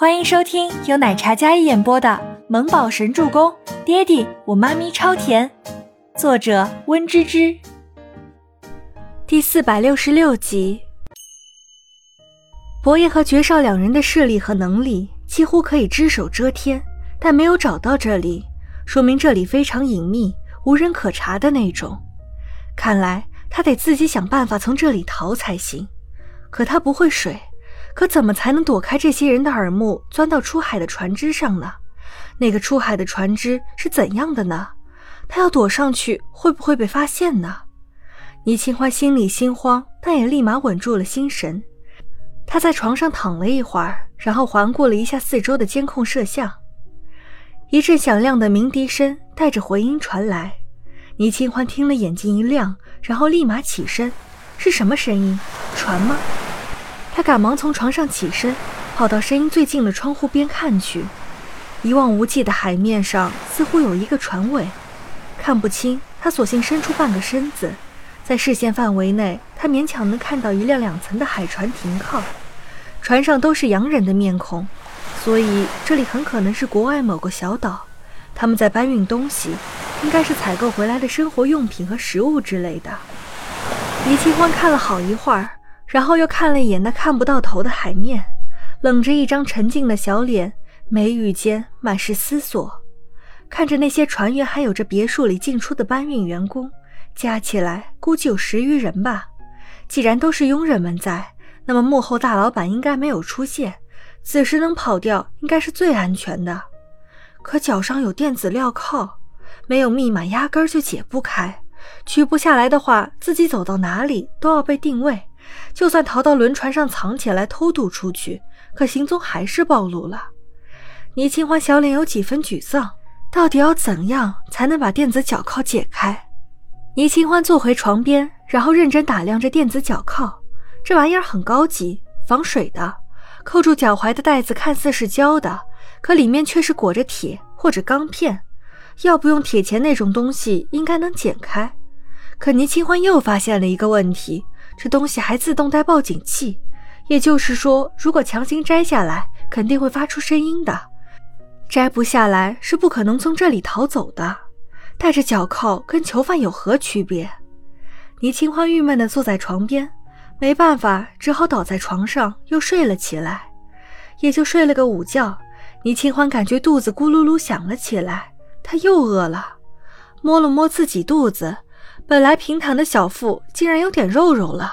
欢迎收听由奶茶嘉一演播的《萌宝神助攻》，爹地我妈咪超甜，作者温芝芝。第四百六十六集。伯爷和爵少两人的势力和能力几乎可以只手遮天，但没有找到这里，说明这里非常隐秘，无人可查的那种。看来他得自己想办法从这里逃才行。可他不会水。可怎么才能躲开这些人的耳目，钻到出海的船只上呢？那个出海的船只是怎样的呢？他要躲上去，会不会被发现呢？倪清欢心里心慌，但也立马稳住了心神。他在床上躺了一会儿，然后环顾了一下四周的监控摄像。一阵响亮的鸣笛声带着回音传来，倪清欢听了，眼睛一亮，然后立马起身。是什么声音？船吗？他赶忙从床上起身，跑到声音最近的窗户边看去。一望无际的海面上似乎有一个船尾，看不清。他索性伸出半个身子，在视线范围内，他勉强能看到一辆两层的海船停靠，船上都是洋人的面孔，所以这里很可能是国外某个小岛。他们在搬运东西，应该是采购回来的生活用品和食物之类的。倪清欢看了好一会儿。然后又看了一眼那看不到头的海面，冷着一张沉静的小脸，眉宇间满是思索。看着那些船员，还有这别墅里进出的搬运员工，加起来估计有十余人吧。既然都是佣人们在，那么幕后大老板应该没有出现，此时能跑掉应该是最安全的。可脚上有电子镣铐，没有密码压根儿就解不开，取不下来的话，自己走到哪里都要被定位。就算逃到轮船上藏起来偷渡出去，可行踪还是暴露了。倪清欢小脸有几分沮丧，到底要怎样才能把电子脚铐解开？倪清欢坐回床边，然后认真打量着电子脚铐。这玩意儿很高级，防水的，扣住脚踝的带子看似是胶的，可里面却是裹着铁或者钢片。要不用铁钳那种东西，应该能剪开。可倪清欢又发现了一个问题。这东西还自动带报警器，也就是说，如果强行摘下来，肯定会发出声音的。摘不下来是不可能从这里逃走的。戴着脚铐跟囚犯有何区别？倪清欢郁闷地坐在床边，没办法，只好倒在床上又睡了起来。也就睡了个午觉，倪清欢感觉肚子咕噜噜响了起来，她又饿了，摸了摸自己肚子。本来平坦的小腹竟然有点肉肉了。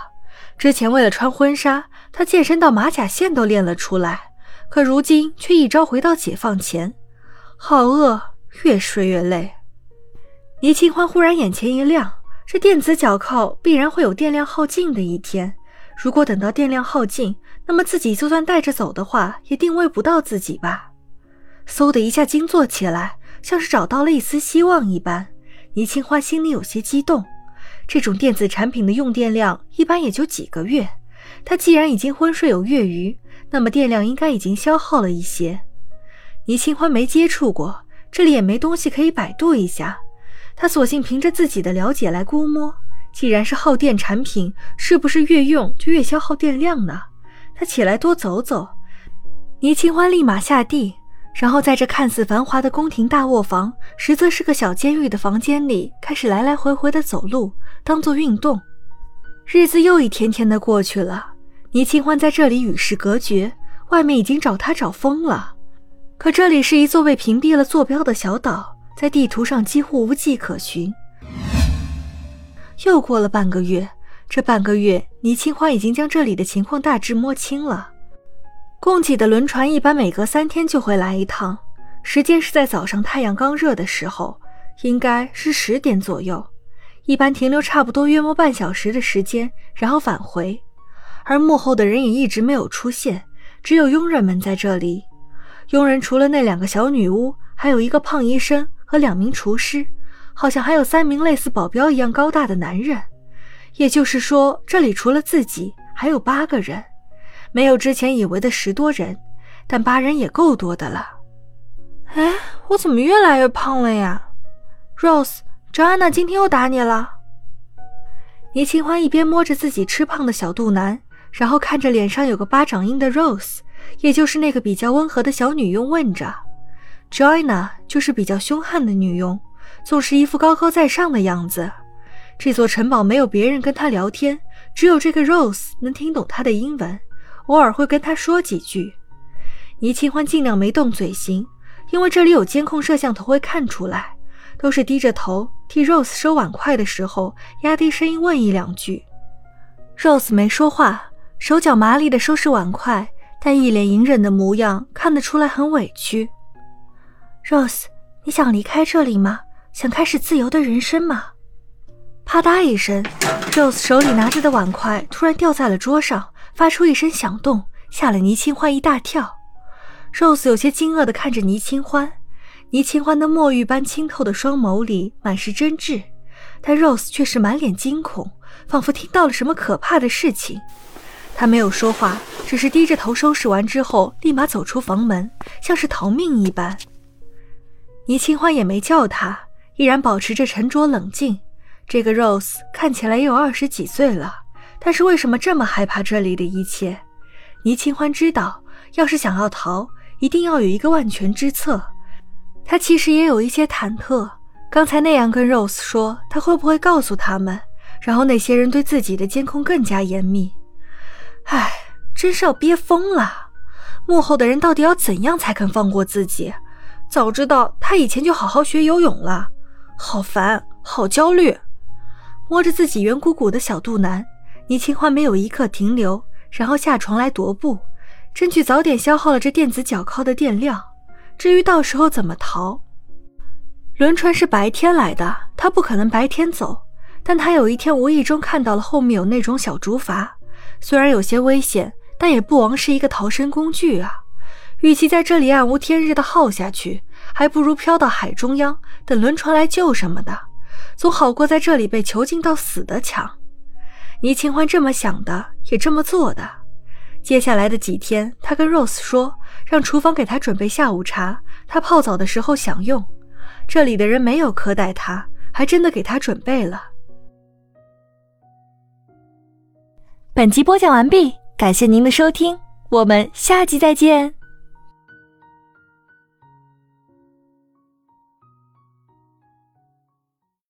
之前为了穿婚纱，他健身到马甲线都练了出来，可如今却一朝回到解放前，好饿，越睡越累。倪清欢忽然眼前一亮，这电子脚铐必然会有电量耗尽的一天。如果等到电量耗尽，那么自己就算带着走的话，也定位不到自己吧？嗖的一下惊坐起来，像是找到了一丝希望一般。倪清欢心里有些激动，这种电子产品的用电量一般也就几个月，他既然已经昏睡有月余，那么电量应该已经消耗了一些。倪清欢没接触过，这里也没东西可以百度一下，他索性凭着自己的了解来估摸。既然是耗电产品，是不是越用就越消耗电量呢？他起来多走走。倪清欢立马下地。然后在这看似繁华的宫廷大卧房，实则是个小监狱的房间里，开始来来回回的走路，当做运动。日子又一天天的过去了，倪清欢在这里与世隔绝，外面已经找他找疯了。可这里是一座被屏蔽了坐标的小岛，在地图上几乎无迹可寻。又过了半个月，这半个月，倪清欢已经将这里的情况大致摸清了。供给的轮船一般每隔三天就会来一趟，时间是在早上太阳刚热的时候，应该是十点左右。一般停留差不多约莫半小时的时间，然后返回。而幕后的人也一直没有出现，只有佣人们在这里。佣人除了那两个小女巫，还有一个胖医生和两名厨师，好像还有三名类似保镖一样高大的男人。也就是说，这里除了自己，还有八个人。没有之前以为的十多人，但八人也够多的了。哎，我怎么越来越胖了呀？Rose，张安娜今天又打你了。倪清欢一边摸着自己吃胖的小肚腩，然后看着脸上有个巴掌印的 Rose，也就是那个比较温和的小女佣问着：“Joanna 就是比较凶悍的女佣，总是一副高高在上的样子。这座城堡没有别人跟她聊天，只有这个 Rose 能听懂她的英文，偶尔会跟他说几句。”倪清欢尽量没动嘴型，因为这里有监控摄像头会看出来，都是低着头替 Rose 收碗筷的时候压低声音问一两句。Rose 没说话，手脚麻利地收拾碗筷。但一脸隐忍的模样，看得出来很委屈。Rose，你想离开这里吗？想开始自由的人生吗？啪嗒一声，Rose 手里拿着的碗筷突然掉在了桌上，发出一声响动，吓了倪清欢一大跳。Rose 有些惊愕地看着倪清欢，倪清欢那墨玉般清透的双眸里满是真挚，但 Rose 却是满脸惊恐，仿佛听到了什么可怕的事情。他没有说话，只是低着头收拾完之后，立马走出房门，像是逃命一般。倪清欢也没叫他，依然保持着沉着冷静。这个 Rose 看起来也有二十几岁了，但是为什么这么害怕这里的一切？倪清欢知道，要是想要逃，一定要有一个万全之策。他其实也有一些忐忑，刚才那样跟 Rose 说，他会不会告诉他们，然后那些人对自己的监控更加严密？唉，真是要憋疯了！幕后的人到底要怎样才肯放过自己？早知道他以前就好好学游泳了。好烦，好焦虑。摸着自己圆鼓鼓的小肚腩，倪清欢没有一刻停留，然后下床来踱步，争取早点消耗了这电子脚铐的电量。至于到时候怎么逃，轮船是白天来的，他不可能白天走。但他有一天无意中看到了后面有那种小竹筏。虽然有些危险，但也不枉是一个逃生工具啊！与其在这里暗无天日的耗下去，还不如飘到海中央，等轮船来救什么的，总好过在这里被囚禁到死的强。倪清欢这么想的，也这么做的。接下来的几天，他跟 Rose 说，让厨房给他准备下午茶，他泡澡的时候享用。这里的人没有苛待他，还真的给他准备了。本集播讲完毕，感谢您的收听，我们下集再见。